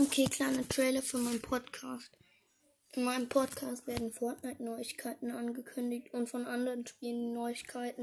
Okay, kleiner Trailer für meinen Podcast. In meinem Podcast werden Fortnite-Neuigkeiten angekündigt und von anderen Spielen Neuigkeiten.